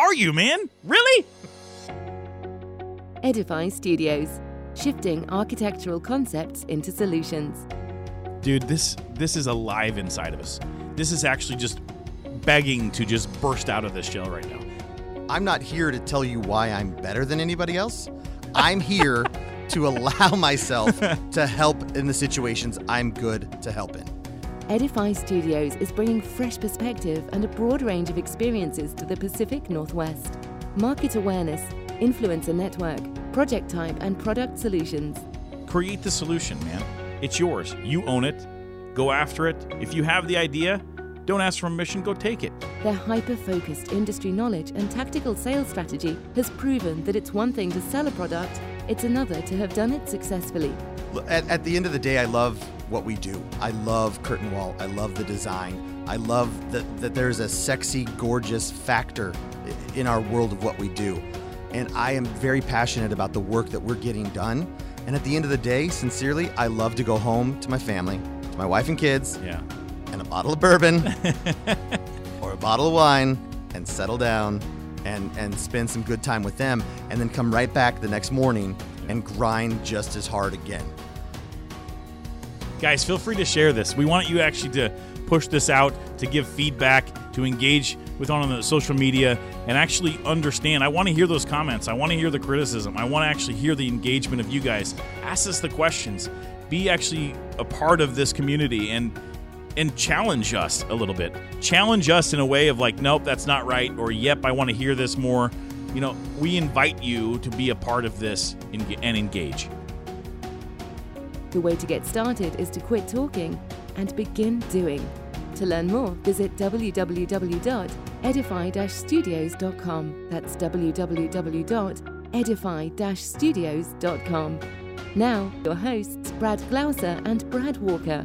are you, man? Really? Edify Studios, shifting architectural concepts into solutions. Dude, this this is alive inside of us. This is actually just begging to just burst out of this shell right now. I'm not here to tell you why I'm better than anybody else. I'm here to allow myself to help in the situations I'm good to help in. Edify Studios is bringing fresh perspective and a broad range of experiences to the Pacific Northwest. Market awareness, influencer network, project type, and product solutions. Create the solution, man. It's yours. You own it. Go after it. If you have the idea, don't ask for permission, go take it. Their hyper focused industry knowledge and tactical sales strategy has proven that it's one thing to sell a product, it's another to have done it successfully. At, at the end of the day, I love what we do. I love curtain wall. I love the design. I love that, that there's a sexy, gorgeous factor in our world of what we do. And I am very passionate about the work that we're getting done. And at the end of the day, sincerely, I love to go home to my family, to my wife and kids, Yeah. and a bottle of bourbon or a bottle of wine and settle down and, and spend some good time with them and then come right back the next morning and grind just as hard again. Guys, feel free to share this. We want you actually to push this out, to give feedback, to engage with on the social media, and actually understand. I want to hear those comments. I want to hear the criticism. I want to actually hear the engagement of you guys. Ask us the questions. Be actually a part of this community and and challenge us a little bit. Challenge us in a way of like, nope, that's not right, or yep, I want to hear this more. You know, we invite you to be a part of this and engage. The way to get started is to quit talking and begin doing. To learn more, visit www.edify-studios.com. That's www.edify-studios.com. Now, your hosts, Brad Glauser and Brad Walker.